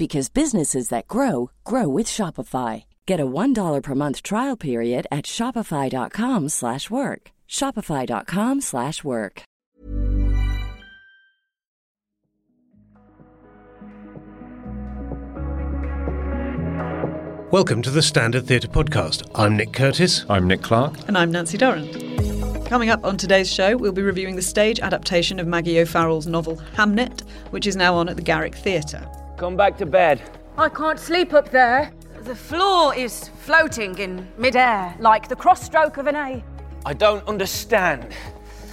because businesses that grow grow with Shopify. Get a $1 per month trial period at Shopify.com slash work. Shopify.com slash work. Welcome to the Standard Theatre Podcast. I'm Nick Curtis. I'm Nick Clark. And I'm Nancy Durrant. Coming up on today's show, we'll be reviewing the stage adaptation of Maggie O'Farrell's novel Hamnet, which is now on at the Garrick Theatre. Come back to bed. I can't sleep up there. The floor is floating in midair, like the cross stroke of an A. I don't understand.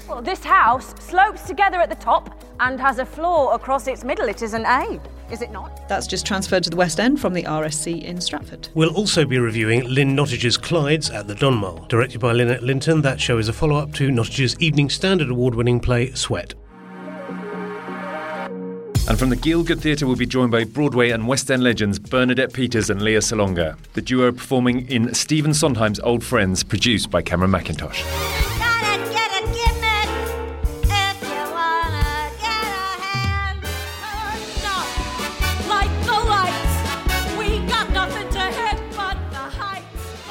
Well, this house slopes together at the top and has a floor across its middle. It is an A, is it not? That's just transferred to the West End from the RSC in Stratford. We'll also be reviewing Lynn Nottage's Clyde's at the Donmar. Directed by Lynette Linton, that show is a follow up to Nottage's Evening Standard Award winning play Sweat. And from the Gielgud Theatre, we'll be joined by Broadway and West End legends Bernadette Peters and Lea Salonga. The duo performing in Stephen Sondheim's Old Friends, produced by Cameron Mackintosh.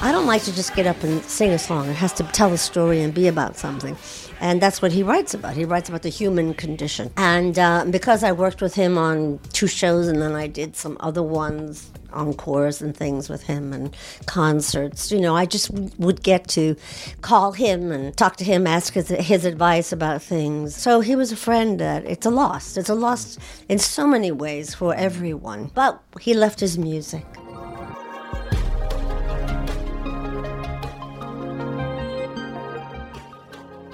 I don't like to just get up and sing a song. It has to tell a story and be about something. And that's what he writes about. He writes about the human condition. And uh, because I worked with him on two shows and then I did some other ones, encores and things with him and concerts, you know, I just would get to call him and talk to him, ask his, his advice about things. So he was a friend that it's a loss. It's a loss in so many ways for everyone. But he left his music.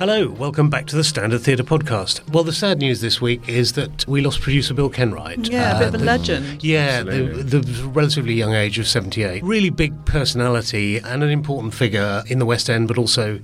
Hello, welcome back to the Standard Theatre Podcast. Well, the sad news this week is that we lost producer Bill Kenwright. Yeah, a bit of a the- legend. Yeah, the, the relatively young age of 78. Really big personality and an important figure in the West End, but also.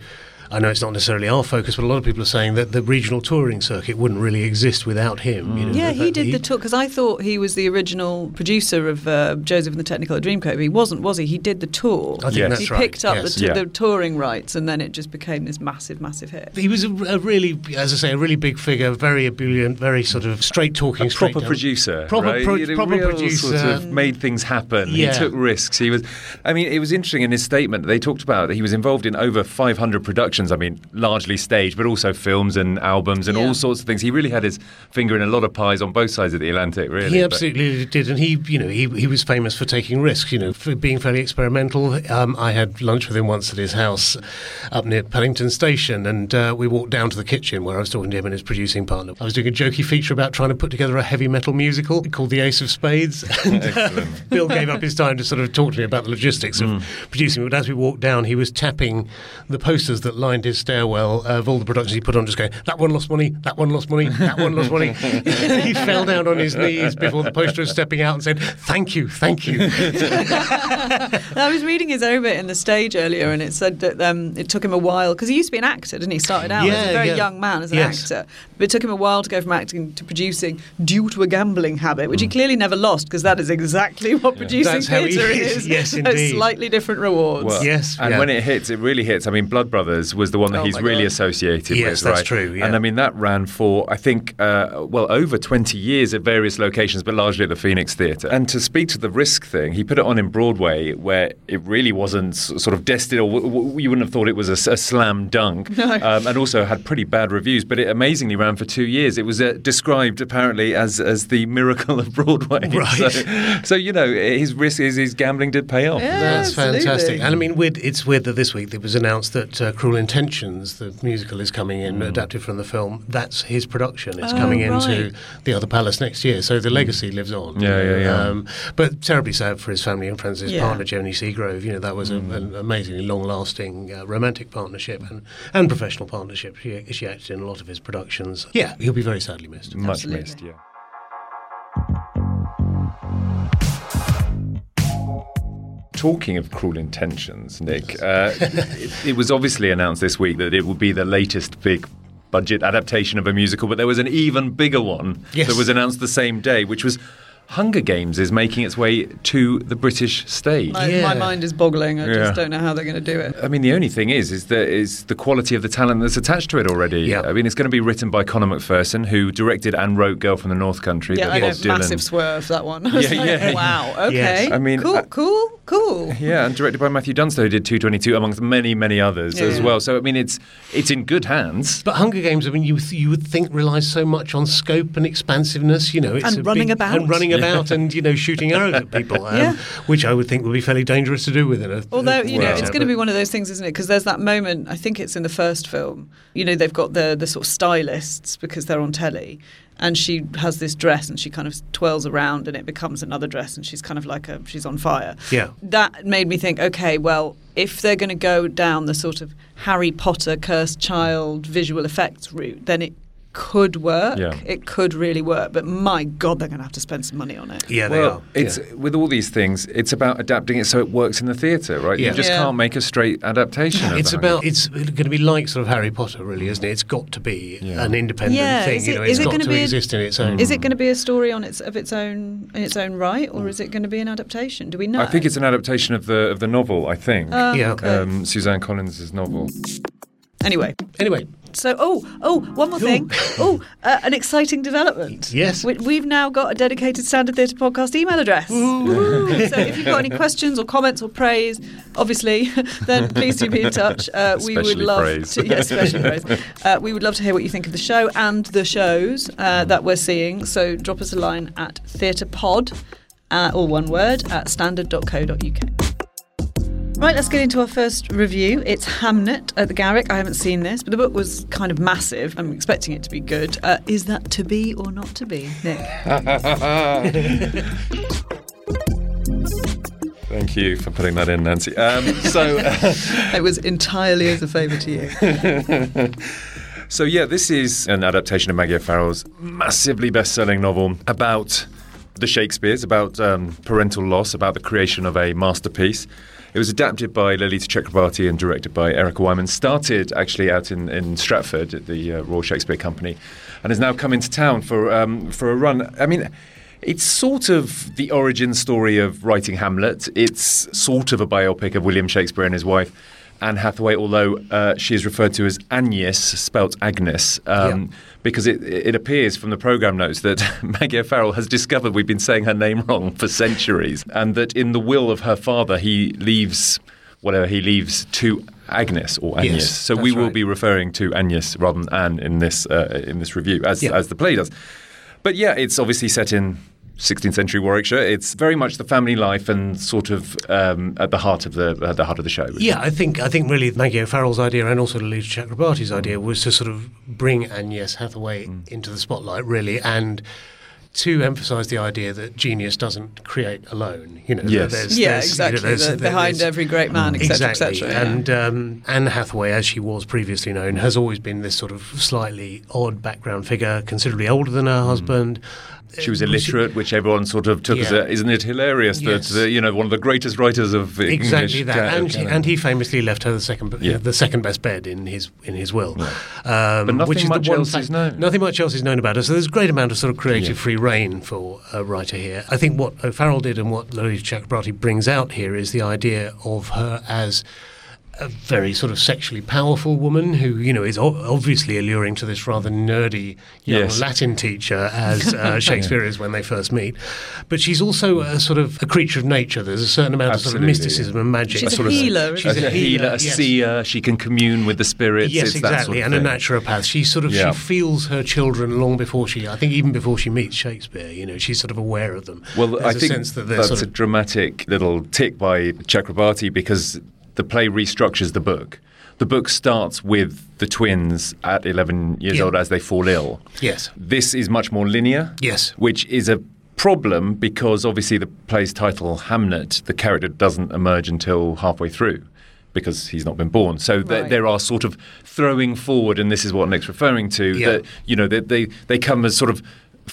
I know it's not necessarily our focus, but a lot of people are saying that the regional touring circuit wouldn't really exist without him. You know, Yeah, the he fact that did the tour because I thought he was the original producer of uh, Joseph and the Technicolor Dreamcoat. But he wasn't, was he? He did the tour. I think Yes. that's he right. picked up yes. the, t- Yeah. the touring rights, and then it just became this massive, massive hit. He was a, a really, as I say, a really big figure, very ebullient, very sort of straight talking, proper down- producer, Proper right? pro- He had proper real producer. Sort of made things happen. Yeah. He took risks. He was. I mean, it was interesting in his statement. They talked about that he was involved in over 500 productions. I mean, largely stage, but also films and albums and Yeah. all sorts of things. He really had his finger in a lot of pies on both sides of the Atlantic. Really, He But- absolutely did, and he, you know, he he was famous for taking risks. You know, for being fairly experimental. Um, I had lunch with him once at his house up near Paddington Station, and uh, we walked down to the kitchen where I was talking to him and his producing partner. I was doing a jokey feature about trying to put together a heavy metal musical called The Ace of Spades, and uh, Bill gave up his time to sort of talk to me about the logistics of producing. But as we walked down, he was tapping the posters that lined his stairwell of all the productions he put on, just going, "That one lost money. That one lost money. That one lost money." he fell down on his knees before the poster was stepping out and said, "Thank you, thank you." I was reading his obit in the stage earlier, and it said that um, it took him a while because he used to be an actor, didn't he? Started out as a very yeah. young man as an Yes. actor, but it took him a while to go from acting to producing due to a gambling habit, which he Mm. clearly never lost because that is exactly what producing That's how theatre is. is. Yes, So indeed. Slightly different rewards. Well, Yes, and yeah. when it hits, it really hits. I mean, Blood Brothers was the one that Oh he's my really God. associated Yes, with, that's right? true, yeah. And I mean that ran for I think uh, well over 20 years at various locations, but largely at the Phoenix Theatre. And to speak to the risk thing, he put it on in Broadway, where it really wasn't sort of destined, or w- w- you wouldn't have thought it was a slam dunk, um, and also had pretty bad reviews. But it amazingly ran for two years. It was uh, described apparently as as the miracle of Broadway. Right. So, so you know his risk, his, his gambling did pay off. Yeah. That's absolutely. fantastic. And I mean, weird, it's weird that this week it was announced that uh, Cruel Intentions, the musical, is coming in, adapted from the film. That's his production. It's Oh, coming right. into the other palace next year. So the legacy lives on. Yeah, yeah, yeah. Um, but terribly sad for his family and friends. His Yeah. partner, Jenny Seagrove, you know, that was a, an amazingly long lasting uh, romantic partnership and, and professional partnership. She, she acted in a lot of his productions. Yeah, he'll be very sadly missed. Much Absolutely. missed, yeah. Talking of cruel intentions, Nick, uh, it, it was obviously announced this week that it would be the latest big budget adaptation of a musical, but there was an even bigger one Yes. that was announced the same day, which was Hunger Games is making its way to the British stage. My, Yeah. my mind is boggling. I Yeah. just don't know how they're going to do it. I mean, the only thing is, is the is the quality of the talent that's attached to it already. Yeah. I mean, it's going to be written by Conor McPherson, who directed and wrote "Girl from the North Country." Yeah, that I know. Dylan- Massive swerve, that one. Yeah, like, yeah. Wow. Okay. Yes. I mean, cool, uh, cool, cool. Yeah, and directed by Matthew Dunster, who did 222, amongst many, many others Yeah, as well. So I mean, it's it's in good hands. But Hunger Games, I mean, you you would think relies so much on scope and expansiveness, you know, it's And a running big- about. and running about, and you know, shooting arrows at people, um, Yeah. which I would think would be fairly dangerous to do within a. Although you know, it's going to be one of those things, isn't it? Because there's that moment. I think it's in the first film. You know, they've got the the sort of stylists because they're on telly, and she has this dress and she kind of twirls around and it becomes another dress and she's kind of like a she's on fire. Yeah. That made me think. Okay, well, if they're going to go down the sort of Harry Potter cursed child visual effects route, then it could work. Yeah. It could really work. But my God, they're going to have to spend some money on it. Yeah, they well, are. it's yeah. with all these things, it's about adapting it so it works in the theatre, right? Yeah. You just Yeah. can't make a straight adaptation. of It's about. Hunger It's going to be like sort of Harry Potter, really, isn't it? It's got to be Yeah. an independent Yeah, thing. is you it- know, is it's it got gonna to be a- in its own. Is it going to be a story on its of its own in its own right, or is it going to be an adaptation? Do we know? I think it's an adaptation of the of the novel. I think. Oh, Yeah. okay. Um, Suzanne Collins' novel. anyway, Anyway, so oh oh one more thing. Oh, uh, an exciting development. Yes. we, we've now got a dedicated Standard Theatre podcast email address. Woo. so if you've got any questions or comments or praise, obviously, then please do be in touch. Uh, we would Especially love praise. to. Yeah, especially praise. Uh, we would love to hear what you think of the show and the shows uh, that we're seeing. So drop us a line at theatrepod, uh, all one word, at standard.co.uk. Right, let's get into our first review. It's Hamnet at the Garrick. I haven't seen this, but the book was kind of massive. I'm expecting it to be good. Uh, is that to be or not to be, Nick? Thank you for putting that in, Nancy. Um, so. it was entirely as a favour to you. So yeah, this is an adaptation of Maggie O'Farrell's massively best-selling novel about the Shakespeares, about um, parental loss, about the creation of a masterpiece. It was adapted by Lolita Chakrabarti and directed by Erica Whyman. Started actually out in, in Stratford at the uh, Royal Shakespeare Company, and has now come into town for um, for a run. I mean. It's sort of the origin story of writing Hamlet. It's sort of a biopic of William Shakespeare and his wife. Anne Hathaway, although uh, she is referred to as Agnes, spelt Agnes, um, Yeah. because it, it appears from the program notes that Maggie O'Farrell has discovered we've been saying her name wrong for centuries, and that in the will of her father he leaves whatever he leaves to Agnes or Agnes. Yes, so we will right. be referring to Agnes rather than Anne in this uh, in this review, as Yeah. as the play does. But yeah, it's obviously set in 16th century Warwickshire. It's very much the family life and sort of um, at the heart of the at the heart of the show. Yeah, I think I think really Maggie O'Farrell's idea and also Lolita Chakrabarti's idea was to sort of bring Agnes Hathaway Mm. into the spotlight, really, and to emphasise the idea that genius doesn't create alone. You know, Yes. there's, yeah, there's, you know, exactly. there's- The- there- behind there's- every great man, etc., exactly. etc. yeah. And um, Anne Hathaway, as she was previously known, has always been this sort of slightly odd background figure, considerably older than her husband. She was Uh, illiterate, which everyone sort of took as a, isn't it hilarious Yes. that the, you know one of the greatest writers of English Exactly that, ca- and, he, and he famously left her the second, Yeah. the second best bed in his in his will. Um, But nothing which is much else is known. Nothing much else is known about her. So there's a great amount of sort of creative Yeah. free reign for a writer here. I think what O'Farrell did and what Lolita Chakrabarti brings out here is the idea of her as a very sort of sexually powerful woman who, you know, is o- obviously alluring to this rather nerdy young Yes. Latin teacher as uh, Shakespeare is when they first meet. But she's also a sort of a creature of nature. There's a certain amount of sort of Absolutely. mysticism and magic. She's a sort of- healer. She's a a healer, a yes. seer. She can commune with the spirits. Yes, it's that exactly, sort of and a naturopath. She sort of Yeah. she feels her children long before she, I think, even before she meets Shakespeare. You know, she's sort of aware of them. Well, There's I a think sense that that's sort a dramatic little tick by Chakrabarti because the play restructures the book. The book starts with the twins at 11 years Yeah. old as they fall ill. yes, This is much more linear. Yes. Which is a problem because obviously the play's title, Hamnet, the character doesn't emerge until halfway through because he's not been born. So th- Right. there are sort of throwing forward, and this is what Nick's referring to, Yeah. that, you know, they, they, they come as sort of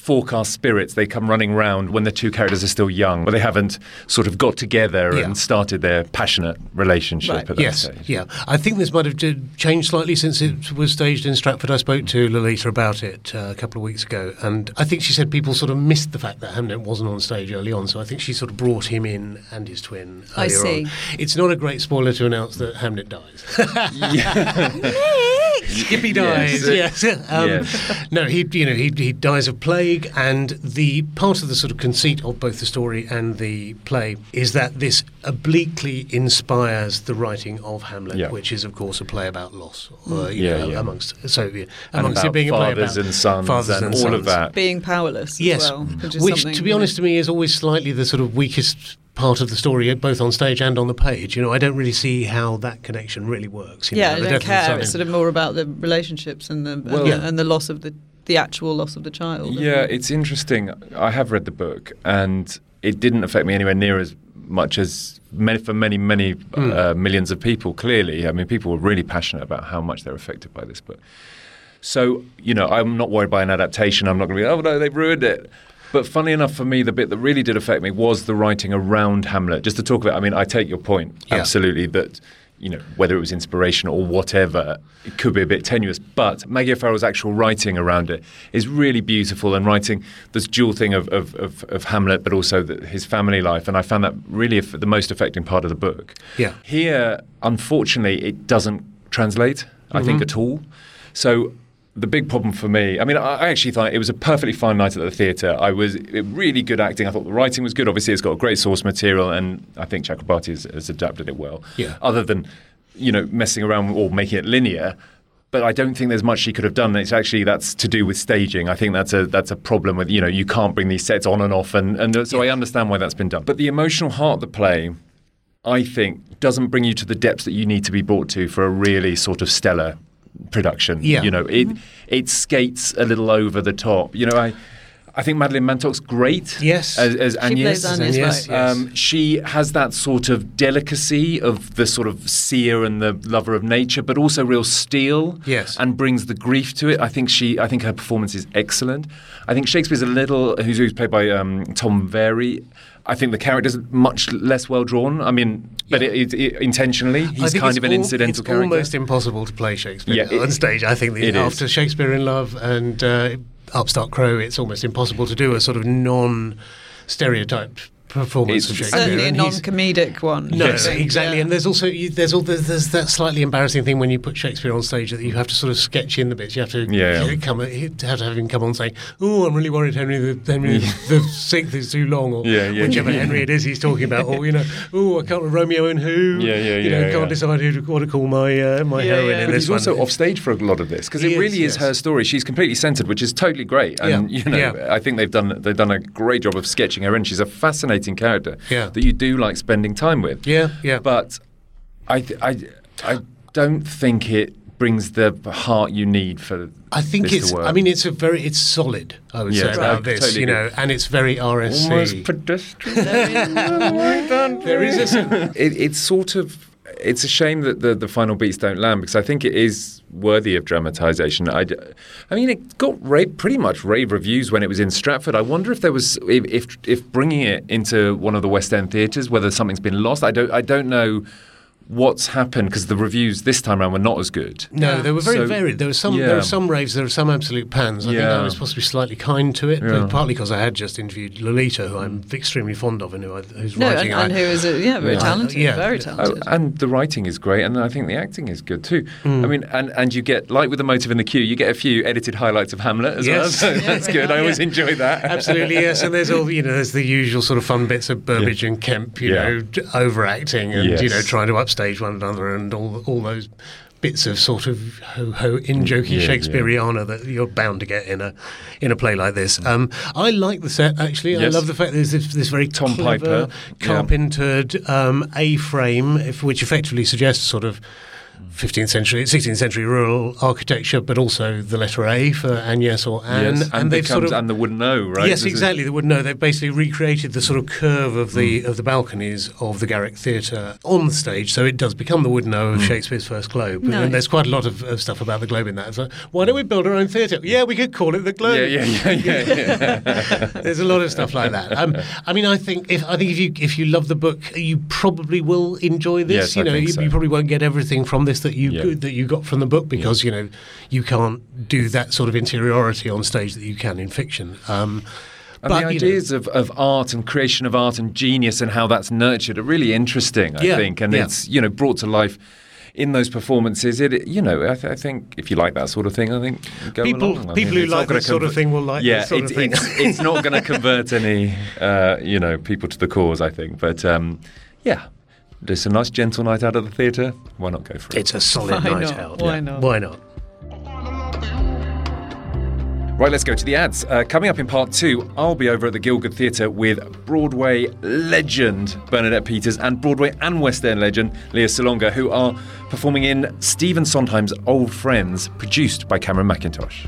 forecast spirits. They come running round when the two characters are still young, but they haven't sort of got together Yeah. and started their passionate relationship Right. at that yes, stage. yeah. I think this might have changed slightly since it was staged in Stratford. I spoke to Lolita about it uh, a couple of weeks ago, and I think she said people sort of missed the fact that Hamnet wasn't on stage early on. So I think she sort of brought him in and his twin. I see. on. It's not a great spoiler to announce that Hamnet dies. Skippy dies. Yes. Um, Yes. No, he you know he he dies of plague, and the part of the sort of conceit of both the story and the play is that this obliquely inspires the writing of Hamlet, Yeah. which is of course a play about loss. Uh, you Yeah, know, yeah. amongst so yeah, And amongst about it being a play fathers about and sons fathers and, and all sons. of that. Being powerless as Yes, well. Which, is which to be you know- honest to me is always slightly the sort of weakest part of the story, both on stage and on the page. You know, I don't really see how that connection really works. you Yeah, know, I don't care. son It's sort of more about the relationships and the Well- the, Yeah. and the loss of the the actual loss of the child. Yeah, it? it's interesting. I have read the book, and it didn't affect me anywhere near as much as many, for many, many Hmm. uh, millions of people. Clearly, I mean, people were really passionate about how much they're affected by this book. So, you know, I'm not worried by an adaptation. I'm not going to be, oh no, they've ruined it. But funny enough, for me, the bit that really did affect me was the writing around Hamlet. Just to talk about, I mean, I take your point Yeah. absolutely that you know whether it was inspiration or whatever, it could be a bit tenuous. But Maggie O'Farrell's actual writing around it is really beautiful, and writing this dual thing of of, of, of Hamlet, but also the, his family life. And I found that really the most affecting part of the book. Yeah. Here, unfortunately, it doesn't translate. I think mm-hmm. at all. So the big problem for me, I mean, I actually thought it was a perfectly fine night at the theatre. I was really good acting. I thought the writing was good. Obviously, it's got great source material, and I think Chakrabarti has, has adapted it well. Yeah. Other than, you know, messing around or making it linear. But I don't think there's much she could have done. It's actually that's to do with staging. I think that's a that's a problem with you know you can't bring these sets on and off, and and so I understand why that's been done. But the emotional heart of the play, I think, doesn't bring you to the depths that you need to be brought to for a really sort of stellar production. Yeah. You know, it mm-hmm. it skates a little over the top. You know, I I think Madeleine Mantock's great. Yes. As, as She Agnes. plays Agnes, Yes, right. yes. Um, she has that sort of delicacy of the sort of seer and the lover of nature, but also real steel. Yes. And brings the grief to it. I think she. I think her performance is excellent. I think Shakespeare's a little. Who's, who's played by um, Tom Varey. I think the character's much less well drawn. I mean, but Yeah. it, it, it, intentionally, he's kind of an al- incidental it's character. almost impossible to play Shakespeare Yeah, it- on stage. I think the, it is. after Shakespeare in Love and uh, Upstart Crow, it's almost impossible to do a sort of non-stereotyped performance of Shakespeare. Certainly a non-comedic one. No, I think, exactly. yeah. And there's also you, there's all there's, there's that slightly embarrassing thing when you put Shakespeare on stage that you have to sort of sketch in the bits. You have to Yeah, you know, come you have to have him come on saying, "Oh, I'm really worried Henry the Henry the Sixth is too long," or Yeah, yeah, whichever yeah. Henry it is he's talking about, or you know, "Oh, I can't Romeo and who." Yeah, yeah, You know, yeah, can't yeah. decide who to, what to call my uh, my Yeah, heroine yeah. in But this he's also one. off stage for a lot of this because it it is, really is yes. her story. She's completely centered, which is totally great. And Yeah, you know, yeah. I think they've done they've done a great job of sketching her in. She's a fascinating character Yeah. that you do like spending time with. Yeah, yeah. But I th- I I don't think it brings the heart you need for. I think this it's. To work. I mean, it's a very. It's solid. I would Yeah, say about this, Totally you know, agree. and it's very RSC. almost pedestrian. there is a. it, it's sort of it's a shame that the, the final beats don't land because I think it is worthy of dramatization. I, I mean, it got rave, pretty much rave reviews when it was in Stratford. I wonder if there was if, if bringing it into one of the West End theatres whether something's been lost. I don't I don't know what's happened because the reviews this time around were not as good. No, they were very So- varied. There were some yeah. there were some raves, there were some absolute pans. I think I was supposed to be slightly kind to it, Yeah. partly because I had just interviewed Lolita, who I'm extremely fond of and who I, who's No, and, writing. and I- who is a, yeah very Yeah. talented, Yeah. very Oh, talented. and the writing is great, and I think the acting is good too. Hmm. I mean, and, and you get like with the motive in the queue, you get a few edited highlights of Hamlet as well. Yes. So that's good. I always Yeah. enjoy that. Absolutely, yes. And there's all you know, there's the usual sort of fun bits of Burbage and Kemp, you Yeah. know, overacting and you know trying to upstage one another and all all those bits of sort of ho ho in jokey Yeah, yeah. Shakespeareana that you're bound to get in a in a play like this. Um, I like the set actually. I love the fact there's this, this very Tom clever, Piper, yeah. carpentered um, A-frame, which effectively suggests sort of. 15th century, 16th century rural architecture, but also the letter A for Agnes or Anne, yes, and, they've sort of and the wouldn't know, right? Yes, This is- exactly. They would know. They've basically recreated the sort of curve of the Mm. of the balconies of the Garrick Theatre on the stage, so it does become the wooden know of Mm. Shakespeare's First Globe. Nice. And there's quite a lot of, of stuff about the Globe in that. So why don't we build our own theatre? Yeah, we could call it the Globe. Yeah, yeah, yeah, yeah. yeah. There's a lot of stuff like that. Um, I mean, I think if I think if you if you love the book, you probably will enjoy this. Yes, you I know, think you, so. you probably won't get everything from this that you Yeah. could, that you got from the book because you know you can't do that sort of interiority on stage that you can in fiction. Um, And but, the you know- ideas of, of art and creation of art and genius and how that's nurtured are really interesting, I Yeah, think. And yeah. it's, you know, brought to life in those performances. It, you know, I, th- I think if you like that sort of thing, I think People- along. I people who like that sort of thing will like yeah, that sort it's, of thing. It's, it's not going to convert any, uh, you know, people to the cause, I think. But um, yeah, just a nice gentle night out at the theatre. Why not go for it? It's a solid Why night not? out. Why yeah. not? Why not? Right, let's go to the ads. Uh, coming up in part two, I'll be over at the Gielgud Theatre with Broadway legend Bernadette Peters and Broadway and West End legend Lea Salonga, who are performing in Stephen Sondheim's Old Friends, produced by Cameron Mackintosh.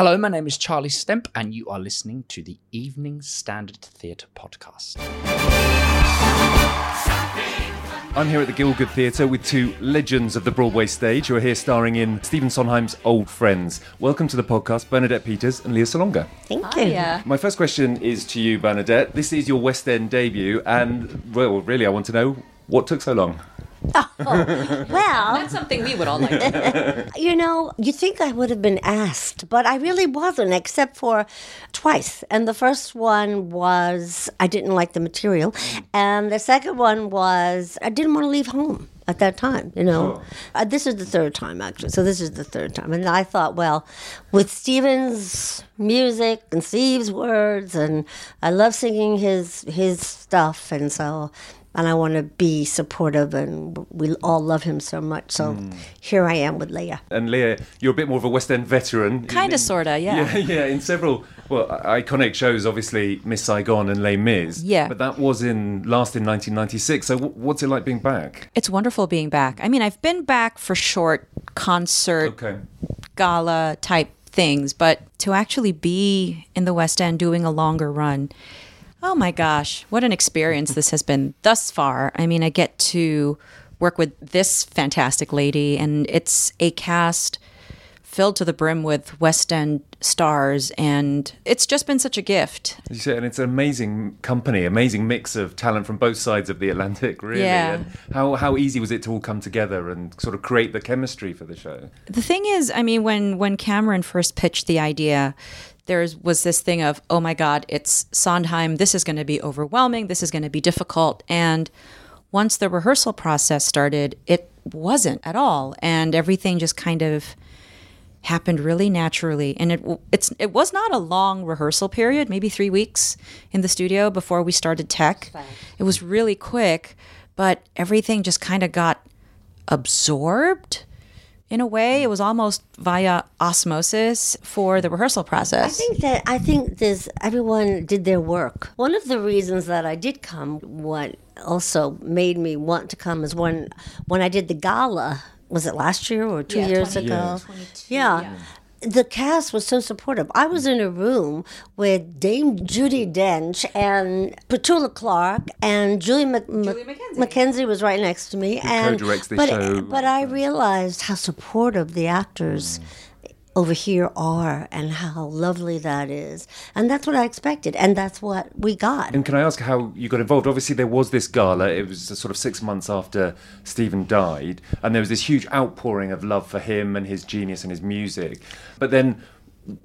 Hello, my name is Charlie Stemp, and you are listening to the Evening Standard Theatre Podcast. I'm here at the Gielgud Theatre with two legends of the Broadway stage who are here starring in Stephen Sondheim's Old Friends. Welcome to the podcast, Bernadette Peters and Lea Salonga. Thank you. My first question is to you, Bernadette. This is your West End debut, and, well, really, I want to know what took so long? Well, That's something we would all like. to you know, you think I would have been asked, but I really wasn't, except for twice. And the first one was I didn't like the material, and the second one was I didn't want to leave home at that time. You know, uh, this is the third time actually. So this is the third time, and I thought, well, with Stephen's music and Steve's words, and I love singing his his stuff, and so. And I want to be supportive, and we all love him so much. So hmm. here I am with Lea. And Lea, you're a bit more of a West End veteran. Kinda, sorta, yeah. Yeah, yeah, in several, well, iconic shows, obviously, Miss Saigon and Les Mis. Yeah. But that was in last in 1996. So w- what's it like being back? It's wonderful being back. I mean, I've been back for short concert, Okay. gala type things, but to actually be in the West End doing a longer run, oh my gosh, what an experience this has been thus far. I mean, I get to work with this fantastic lady, and it's a cast filled to the brim with West End stars, and it's just been such a gift. As you say, and it's an amazing company, amazing mix of talent from both sides of the Atlantic, really. Yeah. And how how easy was it to all come together and sort of create the chemistry for the show? The thing is, I mean, when when Cameron first pitched the idea, there was this thing of, oh my God, it's Sondheim. This is going to be overwhelming. This is going to be difficult. And once the rehearsal process started, it wasn't at all, and everything just kind of happened really naturally. And it it's it was not a long rehearsal period, maybe three weeks in the studio before we started tech. It was really quick, but everything just kind of got absorbed in a way. It was almost via osmosis for the rehearsal process. I think that I think there's everyone did their work. One of the reasons that I did come, what also made me want to come, is when when I did the gala. Was it last year or two Yeah, years 20 ago? yeah. yeah. The cast was so supportive. I was in a room with Dame Judi Dench and Petula Clark and Julie, Mc- Julie McKenzie. was right next to me. Who and co-directs the but, show. but I realized how supportive the actors mm. Over here are and how lovely that is. And that's what I expected. And that's what we got. And can I ask how you got involved? Obviously, there was this gala. It was sort of six months after Stephen died, and there was this huge outpouring of love for him and his genius and his music. But then,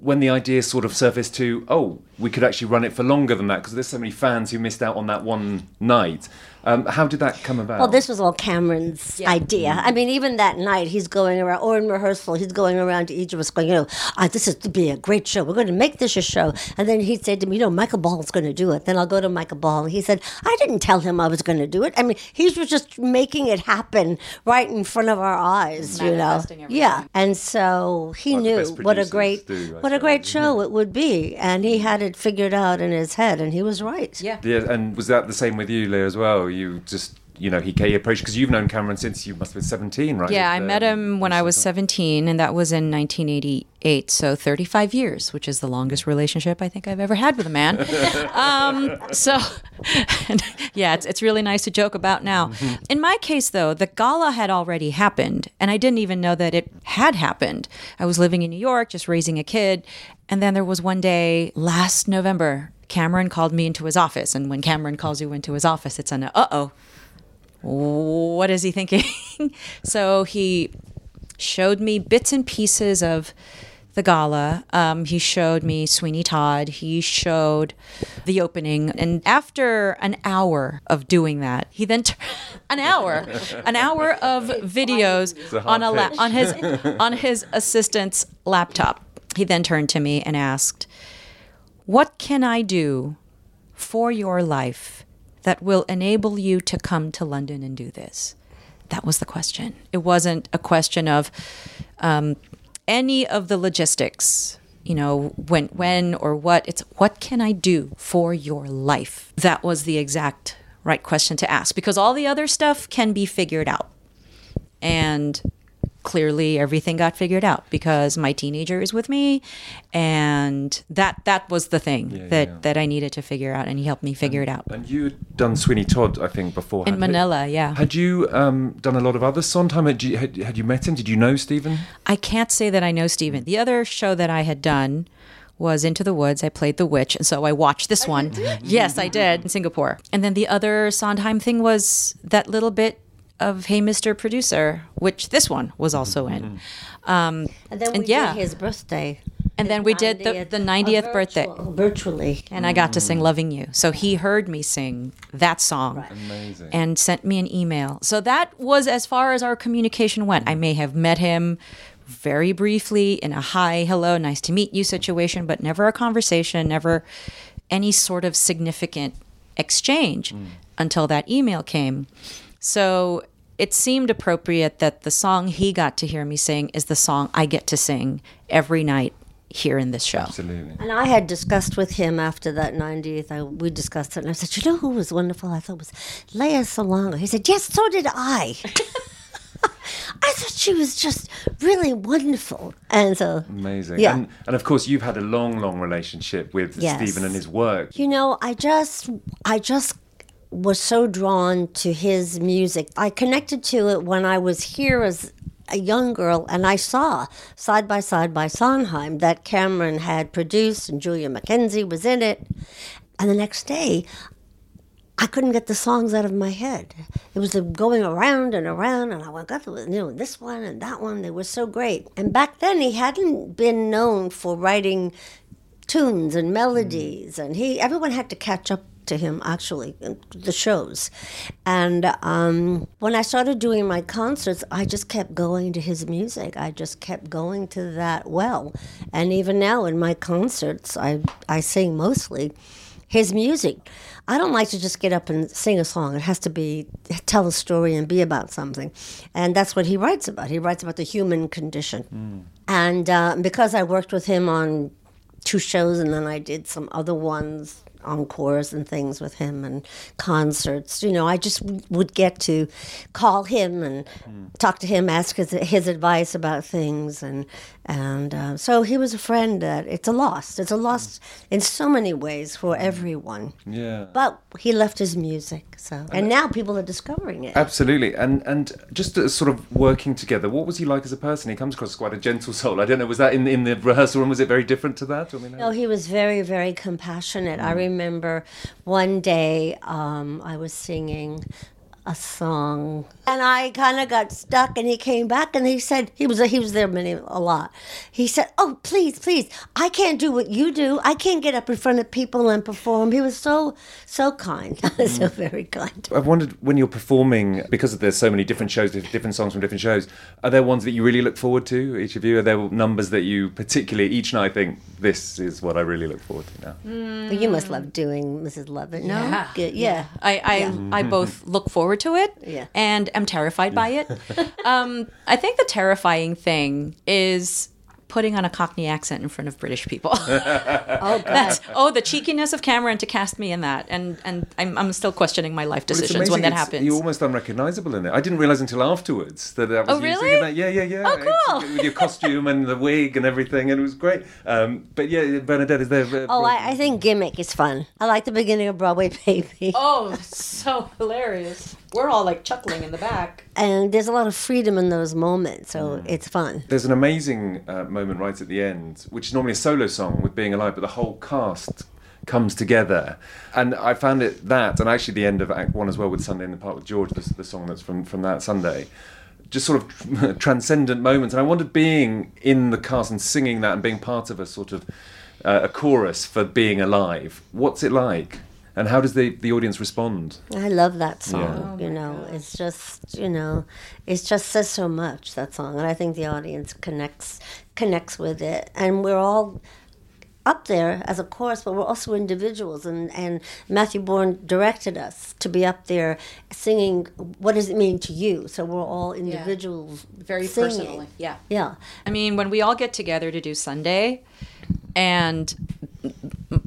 when the idea sort of surfaced to, oh, we could actually run it for longer than that because there's so many fans who missed out on that one night. Um, how did that come about? Well, this was all Cameron's idea. I mean, even that night, he's going around, or in rehearsal, he's going around to each of us going, you know, ah, this is to be a great show. We're going to make this a show. And then he'd say to me, you know, Michael Ball's going to do it. Then I'll go to Michael Ball. He said, I didn't tell him I was going to do it. I mean, he was just making it happen right in front of our eyes, you know. Manifesting Yeah. And so he Like knew what a great, do, I what a great show it would be. And he had it figured out in his head, and he was right. Yeah. Yeah, and was that the same with you, Lea, as well? You just, you know, he, he approached because you've known Cameron since you must have been 17, right? Yeah, I met him when I was 17, and that was in 1988. So 35 years, which is the longest relationship I think I've ever had with a man. um, so, yeah, it's, it's really nice to joke about now. In my case, though, the gala had already happened, and I didn't even know that it had happened. I was living in New York, just raising a kid. And then there was one day last November, Cameron called me into his office. And when Cameron calls you into his office, it's an uh oh what is he thinking? so he showed me bits and pieces of the gala. Um, he showed me Sweeney Todd. He showed the opening. And after an hour of doing that, he then, t- an hour, an hour of videos on, a la- on his on his assistant's laptop. He then turned to me and asked, "What can I do for your life that will enable you to come to London and do this?" That was the question. It wasn't a question of um, any of the logistics. You know, when, when or what. It's what can I do for your life? That was the exact right question to ask because all the other stuff can be figured out. And clearly everything got figured out because my teenager is with me and that that was the thing that that I needed to figure out and he helped me figure it out. And you had done Sweeney Todd, I think, before. In Manila, yeah. Had you um, done a lot of other Sondheim? Had you, had, had you met him? Did you know Stephen? I can't say that I know Stephen The other show that I had done was Into the Woods. I played the witch, and so I watched this one. Yes, I did in Singapore. And then the other Sondheim thing was that little bit of Hey Mr. Producer, which this one was also in. Mm-hmm. Um, And then we yeah, did his birthday. and then we did the, the 90th birthday. Oh, virtually. And I got to sing mm. Loving You. So he heard me sing that song Amazing. and sent me an email. So that was as far as our communication went. I mm. may have met him very briefly in a hi, hello, nice to meet you situation, but never a conversation, never any sort of significant exchange mm. until that email came. So it seemed appropriate that the song he got to hear me sing is the song I get to sing every night here in this show. Absolutely. And I had discussed with him after that 90th, I, we discussed it, and I said, You know who was wonderful? I thought was Lea Salonga. He said, Yes, so did I. I thought she was just really wonderful. And so, Amazing. Yeah. And, and of course, you've had a long, long relationship with Yes. Stephen and his work. you know, I just, I just was so drawn to his music. I connected to it when I was here as a young girl, and I saw Side by Side by Sondheim that Cameron had produced, and Julia McKenzie was in it. And the next day, I couldn't get the songs out of my head. It was going around and around, and I went, got you know, this one and that one. They were so great. And back then, he hadn't been known for writing tunes and melodies, and he everyone had to catch up to him actually the shows. And um, when i started doing my concerts i just kept going to his music. I just kept going to that well. And even now in my concerts i, I sing mostly his music. I don't like to just get up and sing a song. It has to be tell a story and be about something. And that's what he writes about. He writes about the human condition. Mm. and uh, because i worked with him on two shows and then i did some other ones encores and things with him and concerts. You know, I just would get to call him and mm. talk to him, ask his, his advice about things, and and uh, so he was a friend that it's a loss. It's a loss in so many ways for everyone. Yeah. But he left his music, so and, and now people are discovering it. Absolutely, and and just sort of working together. What was he like as a person? He comes across as quite a gentle soul. I don't know. Was that in in the rehearsal room? Was it very different to that? I mean, no, he was very very compassionate. Mm. I remember one day um, I was singing a song. And I kind of got stuck, and he came back and he said he was he was there many a lot. He said, "Oh, please, please, I can't do what you do. I can't get up in front of people and perform." He was so so kind, so mm. very kind. I've wondered when you're performing because there's so many different shows, different songs from different shows. Are there ones that you really look forward to? Each of you, are there numbers that you particularly each night think this is what I really look forward to now? Mm. Well, you must love doing Mrs. Lovett. No, yeah, Good. yeah. I I, yeah. I both look forward to it yeah. and am terrified by it. um, I think the terrifying thing is putting on a Cockney accent in front of British people. oh, That's, oh, the cheekiness of Cameron to cast me in that, and and I'm, I'm still questioning my life decisions well, when that it's, happens. You're almost unrecognisable in it. I didn't realise until afterwards that that was oh, really? That. Yeah, yeah, yeah. Oh, cool. with your costume and the wig and everything, and it was great. Um, but yeah, Bernadette is there. Uh, oh, I, I, think gimmick is fun. I like the beginning of Broadway Baby. Oh, so hilarious. We're all like chuckling in the back. And there's a lot of freedom in those moments, so mm. it's fun. There's an amazing uh, moment right at the end, which is normally a solo song with Being Alive, but the whole cast comes together. And I found it that, and actually the end of Act One as well with Sunday in the Park with George, the, the song that's from, from that Sunday just sort of transcendent moments. And I wanted being in the cast and singing that and being part of a sort of uh, a chorus for being alive. What's it like? And how does the, the audience respond? I love that song. Yeah. You know, it's just you know, it just says so much that song, and I think the audience connects connects with it, and we're all up there as a chorus, but we're also individuals. And, and Matthew Bourne directed us to be up there singing, What does it mean to you? So we're all individuals. Yeah. Very singing. personally. Yeah. Yeah. I mean, when we all get together to do Sunday, and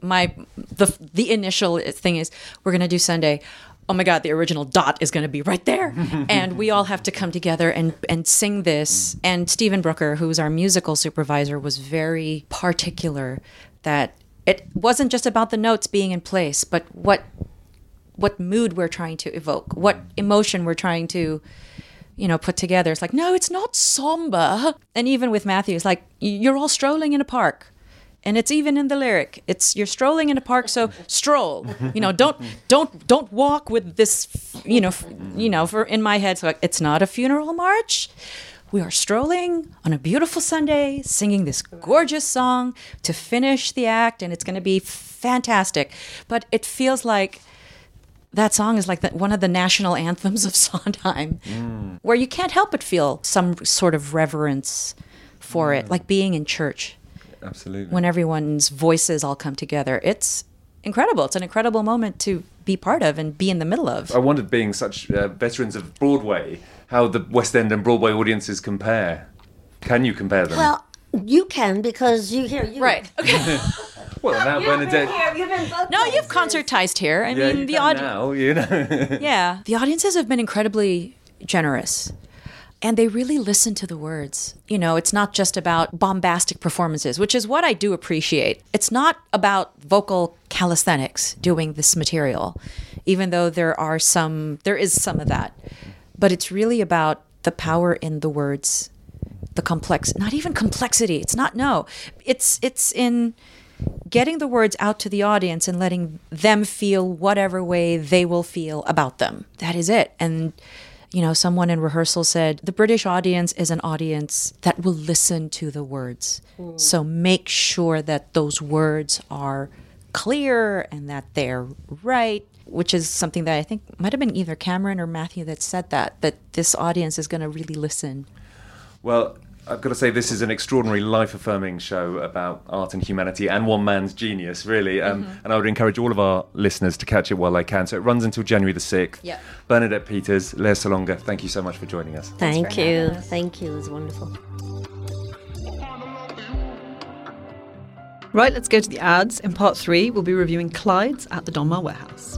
my the the initial thing is we're going to do Sunday. Oh my God, the original dot is going to be right there, and we all have to come together and and sing this. And Stephen Brooker, who's our musical supervisor, was very particular that it wasn't just about the notes being in place, but what what mood we're trying to evoke, what emotion we're trying to you know, put together. It's like, no, it's not somber. And even with Matthew, it's like, you're all strolling in a park and it's even in the lyric. It's you're strolling in a park so stroll. You know don't don't don't walk with this you know you know for in my head so it's not a funeral march. We are strolling on a beautiful sunday singing this gorgeous song to finish the act and it's going to be fantastic. But it feels like that song is like the, one of the national anthems of Sondheim, mm. where you can't help but feel some sort of reverence for mm. it, like being in church absolutely. When everyone's voices all come together, it's incredible. It's an incredible moment to be part of and be in the middle of. I wondered, being such uh, veterans of Broadway, how the West End and Broadway audiences compare. Can you compare them? Well, you can because you hear you. Right. Okay. well, now Bernadette. Here, you've been no, you've concertized here. I yeah, mean, the audience. Now, you know. yeah, the audiences have been incredibly generous and they really listen to the words. You know, it's not just about bombastic performances, which is what I do appreciate. It's not about vocal calisthenics doing this material, even though there are some, there is some of that. But it's really about the power in the words, the complex, not even complexity. It's not no. It's it's in getting the words out to the audience and letting them feel whatever way they will feel about them. That is it. And you know, someone in rehearsal said the British audience is an audience that will listen to the words. Mm. So make sure that those words are clear and that they're right, which is something that I think might have been either Cameron or Matthew that said that, that this audience is going to really listen. Well, I've got to say, this is an extraordinary life affirming show about art and humanity and one man's genius, really. Um, Mm-hmm. And I would encourage all of our listeners to catch it while they can. So it runs until January the 6th. Yeah. Bernadette Peters, Lea Salonga, thank you so much for joining us. Thank you. Thank you. It was wonderful. Right, let's go to the ads. In part three, we'll be reviewing Clyde's at the Donmar Warehouse.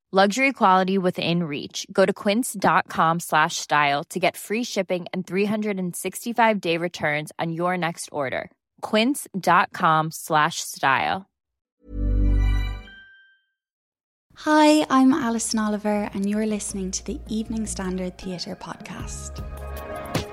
Luxury quality within reach. Go to quince.com slash style to get free shipping and 365 day returns on your next order. Quince.com slash style. Hi, I'm Alison Oliver, and you're listening to the Evening Standard Theatre Podcast.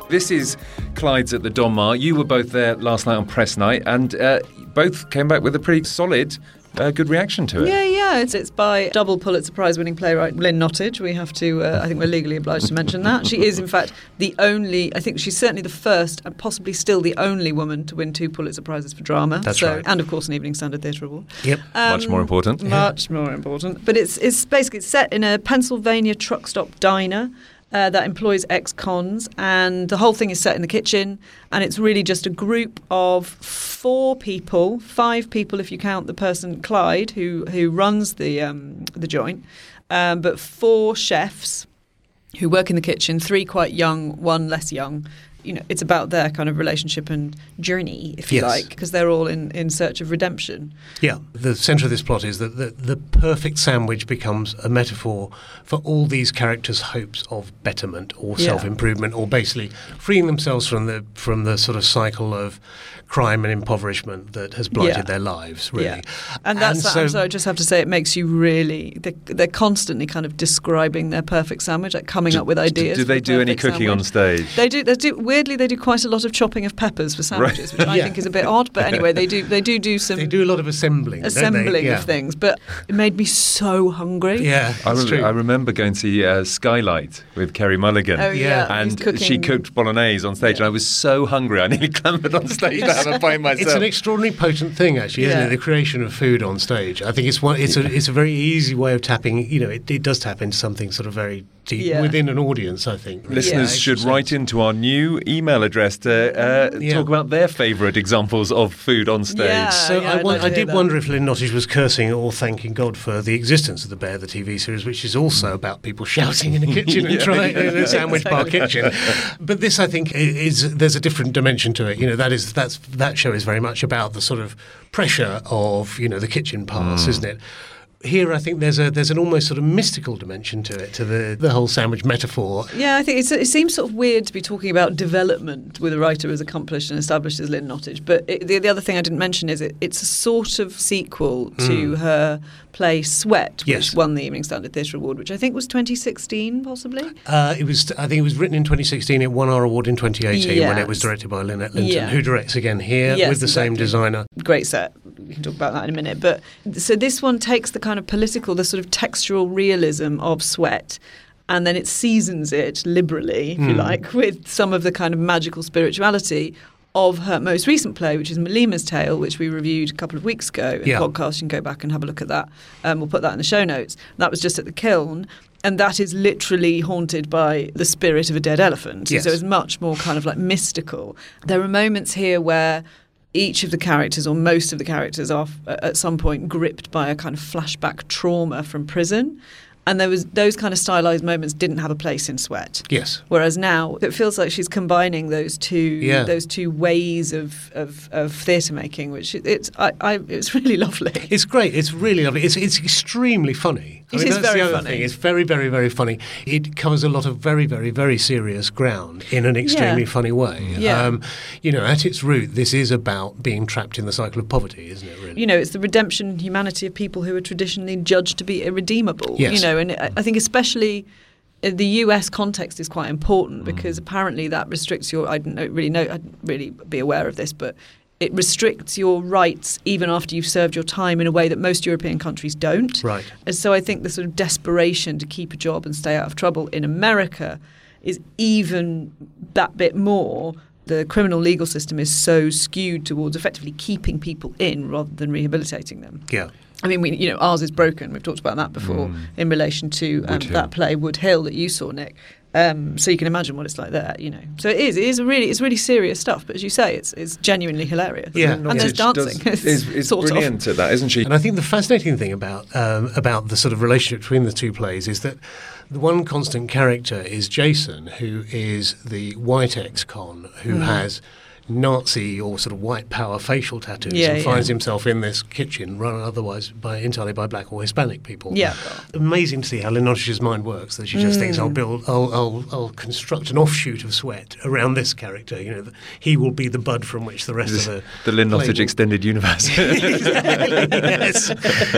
This is Clyde's at the Donmar. You were both there last night on press night, and uh, both came back with a pretty solid, uh, good reaction to it. Yeah, yeah. It's, it's by double Pulitzer Prize winning playwright Lynn Nottage. We have to, uh, I think we're legally obliged to mention that. She is, in fact, the only, I think she's certainly the first and possibly still the only woman to win two Pulitzer Prizes for drama. That's so, right. And, of course, an Evening Standard Theatre Award. Yep. Much more important. Much more important. But it's, it's basically set in a Pennsylvania truck stop diner. Uh, that employs ex-cons, and the whole thing is set in the kitchen, and it's really just a group of four people, five people if you count the person Clyde who who runs the um, the joint, um, but four chefs who work in the kitchen, three quite young, one less young. You know, it's about their kind of relationship and journey, if you Yes. like, because they're all in, in search of redemption. Yeah, the centre of this plot is that the, the perfect sandwich becomes a metaphor for all these characters' hopes of betterment or Yeah. self improvement, or basically freeing themselves from the from the sort of cycle of crime and impoverishment that has blighted Yeah. their lives. Really, Yeah. And that's so- I'm sorry, I just have to say it makes you really they're, they're constantly kind of describing their perfect sandwich, like coming up with ideas. Do for they do any perfect cooking on stage? They do. They do. Weirdly, they do quite a lot of chopping of peppers for sandwiches, which I Yeah. think is a bit odd. But anyway, they do. They do do some. They do a lot of assembling, assembling Yeah. of things. But it made me so hungry. Yeah, I, re- true. I remember going to see uh, Skylight with Carey Mulligan. Oh, yeah. Yeah. And she cooked bolognese on stage, and I was so hungry, I nearly clambered on stage to have a bite myself. It's an extraordinarily potent thing, actually, isn't Yeah. it? The creation of food on stage. I think it's one. It's a it's a very easy way of tapping. You know, it, it does tap into something sort of very deep Yeah. within an audience. I think Listeners Yeah, should write into our new email address to uh, Yeah. talk about their favourite examples of food on stage. So yeah, I, I'd like I did that. wonder if Lynn Nottage was cursing or thanking God for the existence of the Bear, the TV series, which is also about people shouting in a kitchen and Yeah, trying in a sandwich bar exactly. kitchen. But this, I think, is there's a different dimension to it. You know, that is that's that show is very much about the sort of pressure of you know the kitchen pass, Mm. isn't it? Here, I think there's a there's an almost sort of mystical dimension to it, to the the whole sandwich metaphor. Yeah, I think it's, it seems sort of weird to be talking about development with a writer as accomplished and established as Lynn Nottage. But it, the, the other thing I didn't mention is it, it's a sort of sequel to Mm. her play Sweat, which Yes. won the Evening Standard Theatre Award, which I think was 2016, possibly. Uh, it was, I think, it was written in 2016. It won our award in 2018 when it was directed by Lynette Linton, Yeah. who directs again here Yes, with the same designer. Great set, we can talk about that in a minute. But so this one takes the kind of political, the sort of textural realism of Sweat. And then it seasons it liberally, if you Mm. like, with some of the kind of magical spirituality of her most recent play, which is Mlima's Tale, which we reviewed a couple of weeks ago in Yeah. the podcast. You can go back and have a look at that. Um, we'll put that in the show notes. That was just at the Kiln. And that is literally haunted by the spirit of a dead elephant. Yes. So it's much more kind of like mystical. There are moments here where each of the characters, or most of the characters, are f- at some point gripped by a kind of flashback trauma from prison. And there was those kind of stylized moments didn't have a place in Sweat. Yes. Whereas now it feels like she's combining those two Yeah. those two ways of of, of theatre making, which it's I, I it's really lovely. It's great. It's really lovely. It's it's extremely funny. It is that's very the other funny. thing. It's very, very, very funny. It covers a lot of very, very, very serious ground in an extremely Yeah. funny way. Yeah. Um, you know, at its root, this is about being trapped in the cycle of poverty, isn't it? Really. you know, it's the redemption and humanity of people who are traditionally judged to be irredeemable. Yes. You know, and I I think especially the US context is quite Mm. important because apparently that restricts your. I don't know, really know. I'd really be aware of this, but it restricts your rights even after you've served your time in a way that most European countries don't. Right. And so I think the sort of desperation to keep a job and stay out of trouble in America is even that bit more. The criminal legal system is so skewed towards effectively keeping people in rather than rehabilitating them. Yeah. I mean, we, you know, ours is broken. We've talked about that before Mm. in relation to um, that play Woodhill that you saw, Nick. Um, so you can imagine what it's like there, you know. So it is. It is a really. It's really serious stuff. But as you say, it's it's genuinely hilarious. Yeah. and there's dancing. Does, is, is sort of. brilliant at that, isn't she? And I think the fascinating thing about um, about the sort of relationship between the two plays is that the one constant character is Jason, who is the white ex-con who Mm. has Nazi or sort of white power facial tattoos Yeah, and finds himself in this kitchen run otherwise by entirely by black or Hispanic people. Yeah. Amazing to see how Lynn mind works. That she just thinks, Mm. "I'll build, I'll, I'll, I'll construct an offshoot of Sweat around this character. You know, that he will be the bud from which the rest of the the Lynn play Nottage will- extended universe. yes,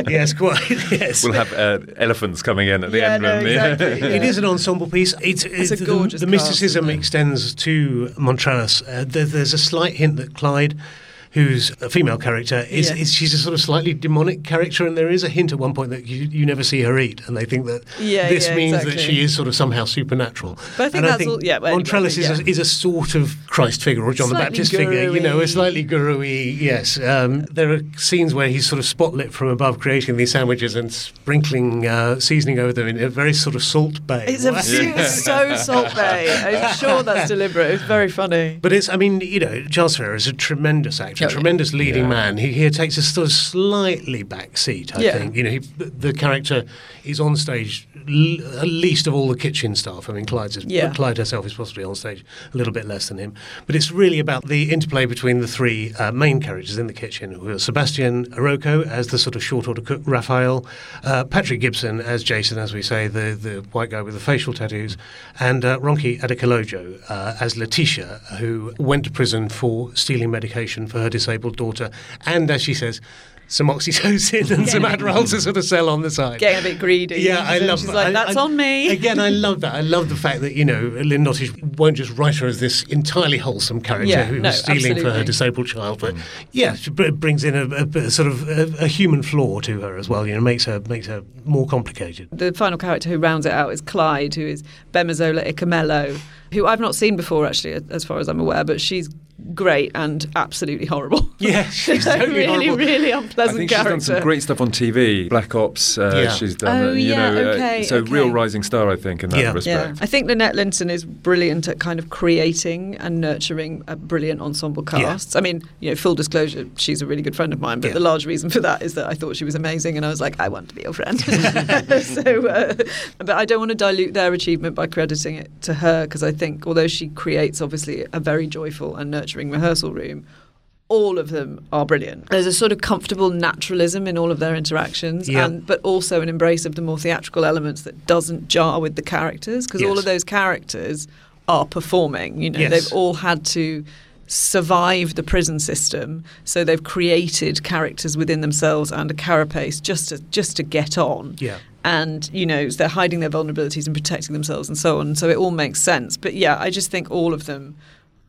yes, quite. Yes, We'll have uh, elephants coming in at the Yeah, end. no, won't exactly. It is an ensemble piece. It's, It's a the- gorgeous The, cast, mysticism extends to Montrellous. Uh, there, there's a slight hint that Clyde, who's a female character, is, Yeah. is she's a sort of slightly demonic character, and there is a hint at one point that you, you never see her eat, and they think that Yeah, this yeah, means exactly. that she is sort of somehow supernatural. But I think and that's I think all- yeah, well, anyway, Montrellous is, a, is a sort of Christ figure or John the Slightly Baptist figure, you know, guru-y. a slightly guru-y, yes. Um, there are scenes where he's sort of spotlit from above creating these sandwiches and sprinkling uh, seasoning over them in a very sort of Salt Bae. It's, a, so Salt Bae. I'm sure that's deliberate. It's very funny. But it's, I mean, you know, Giles Terera is a tremendous actor, A yeah. tremendous leading Yeah. man. He here takes a sort of slightly back seat, I Yeah. think. You know, he, the character is on stage l- at least of all the kitchen staff. I mean, Clyde's is, Yeah. Clyde herself is possibly on stage a little bit less than him. But it's really about the interplay between the three uh, main characters in the kitchen, who are Sebastian Aroko as the sort of short order cook, Raphael, uh, Patrick Gibson as Jason, as we say, the, the white guy with the facial tattoos, and uh, Ronke Adekoluejo uh, as Letitia, who went to prison for stealing medication for her disabled daughter, and as she says, some oxytocin and some Adderall to sort of sell on the side. Getting a bit greedy. Yeah, I And love She's that. like, that's I- on me. Again, I love that. I love the fact that, you know, Lynn Nottage won't just write her as this entirely wholesome character Yeah, who no, was stealing for her disabled child, but mm. yeah, she br- brings in a, a- a sort of a, a human flaw to her as well, you know, makes her makes her more complicated. the final character who rounds it out is Clyde, who is Gbemisola Ikumelo, who I've not seen before, actually, as far as I'm aware, but she's great and absolutely horrible. Yeah, she's a totally really, horrible. really I unpleasant think she's done some great stuff on TV. Black Ops, uh, Yeah. she's done. Oh, uh, you yeah, know, uh, okay, so okay. real rising star, I think, in that Yeah. respect. Yeah, I think Lynette Linton is brilliant at kind of creating and nurturing a brilliant ensemble casts. I mean, you know, full disclosure, she's a really good friend of mine, but Yeah. the large reason for that is that I thought she was amazing, and I was like, I want to be your friend. so, uh, but I don't want to dilute their achievement by crediting it to her because I think, although she creates obviously a very joyful and nurturing rehearsal room. All of them are brilliant. There's a sort of comfortable naturalism in all of their interactions, Yeah. and but also an embrace of the more theatrical elements that doesn't jar with the characters because all of those characters are performing. You know, Yes. they've all had to survive the prison system, so they've created characters within themselves and a carapace just to just to get on. Yeah. And you know they're hiding their vulnerabilities and protecting themselves and so on. So it all makes sense. But yeah, I just think all of them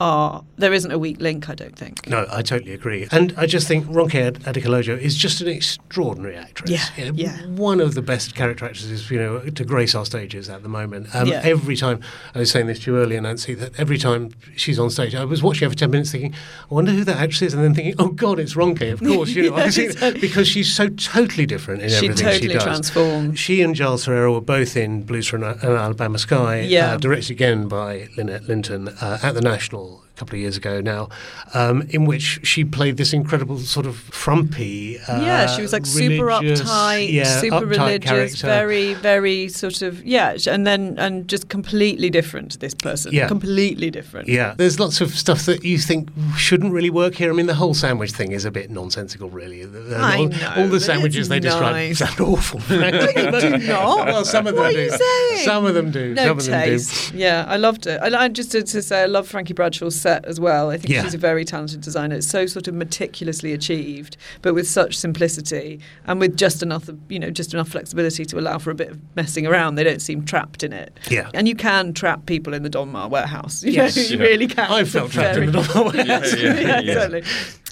are there isn't a weak link. I don't think. No, I totally agree. And I just think Ronke Adekoluejo is just an extraordinary actress. Yeah, yeah. One of the best character actresses, you know, to grace our stages at the moment. Um, Yeah. Every time, I was saying this to you earlier, Nancy, that every time she's on stage, I was watching her for 10 minutes thinking, I wonder who that actress is, and then thinking, oh God, it's Ronke, of course, you know, exactly. because she's so totally different in She everything totally she does. transformed. She and Giles Terera were both in Blues from an Alabama Sky, Yeah. uh, directed again by Lynette Linton uh, at the National a couple of years ago now, um, in which she played this incredible sort of frumpy. Uh, yeah, she was like super uptight, yeah, super uptight religious, character. very, very sort of yeah, and then and just completely different. To this person, Yeah. completely different. Yeah, there's lots of stuff that you think shouldn't really work here. I mean, the whole sandwich thing is a bit nonsensical, really. I all, know, all the sandwiches they describe sound awful. do not. Well, some of them What do. are you saying? Some of them do. No some of them do. taste. Yeah, I loved it. I, I just to say, I love Frankie Bradshaw's set as well. I think Yeah. she's a very talented designer. It's so sort of meticulously achieved, but with such simplicity and with just enough, you know, just enough flexibility to allow for a bit of messing around. They don't seem trapped in it. Yeah. and you can trap people in the Donmar warehouse. You Yes. know, you Yeah. really can. I It's felt trapped in very- the Donmar warehouse. yeah, Yeah, yeah, yeah. exactly.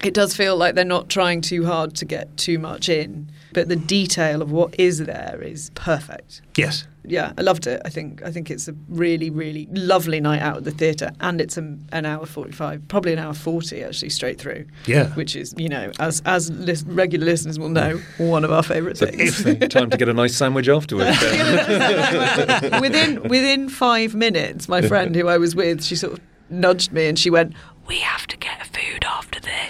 It does feel like they're not trying too hard to get too much in, but the detail of what is there is perfect Yes. yeah, I loved it. I think I think it's a really really lovely night out at the theatre, and it's a, an hour forty five, probably an hour forty actually straight through. Yeah. which is you know as as regular listeners will know one of our favourite things. Time to get a nice sandwich afterwards. within within five minutes, my friend who I was with, she sort of nudged me and she went, "We have to get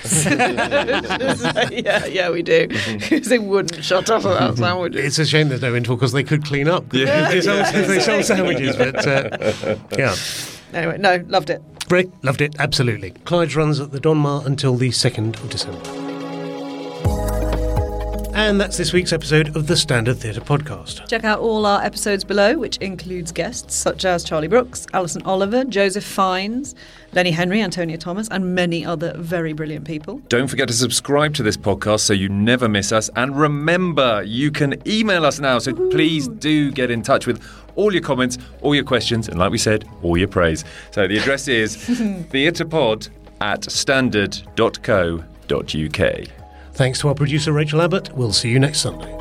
food yeah, yeah, we do because they wouldn't shut up about sandwiches. It's a shame there's no interval because they could clean up. Yeah. they, sold, Yeah. they sold sandwiches, but uh, yeah. Anyway, no, loved it. Great, loved it, absolutely. Clyde's runs at the Donmar until the 2nd of December. And that's this week's episode of the Standard Theatre Podcast. Check out all our episodes below, which includes guests such as Charlie Brooks, Alison Oliver, Joseph Fiennes, Lenny Henry, Antonia Thomas, and many other very brilliant people. Don't forget to subscribe to this podcast so you never miss us. And remember, you can email us now. So please do get in touch with all your comments, all your questions, and like we said, all your praise. So the address is theatrepod at standard.co.uk. Thanks to our producer Rachel Abbott. We'll see you next Sunday.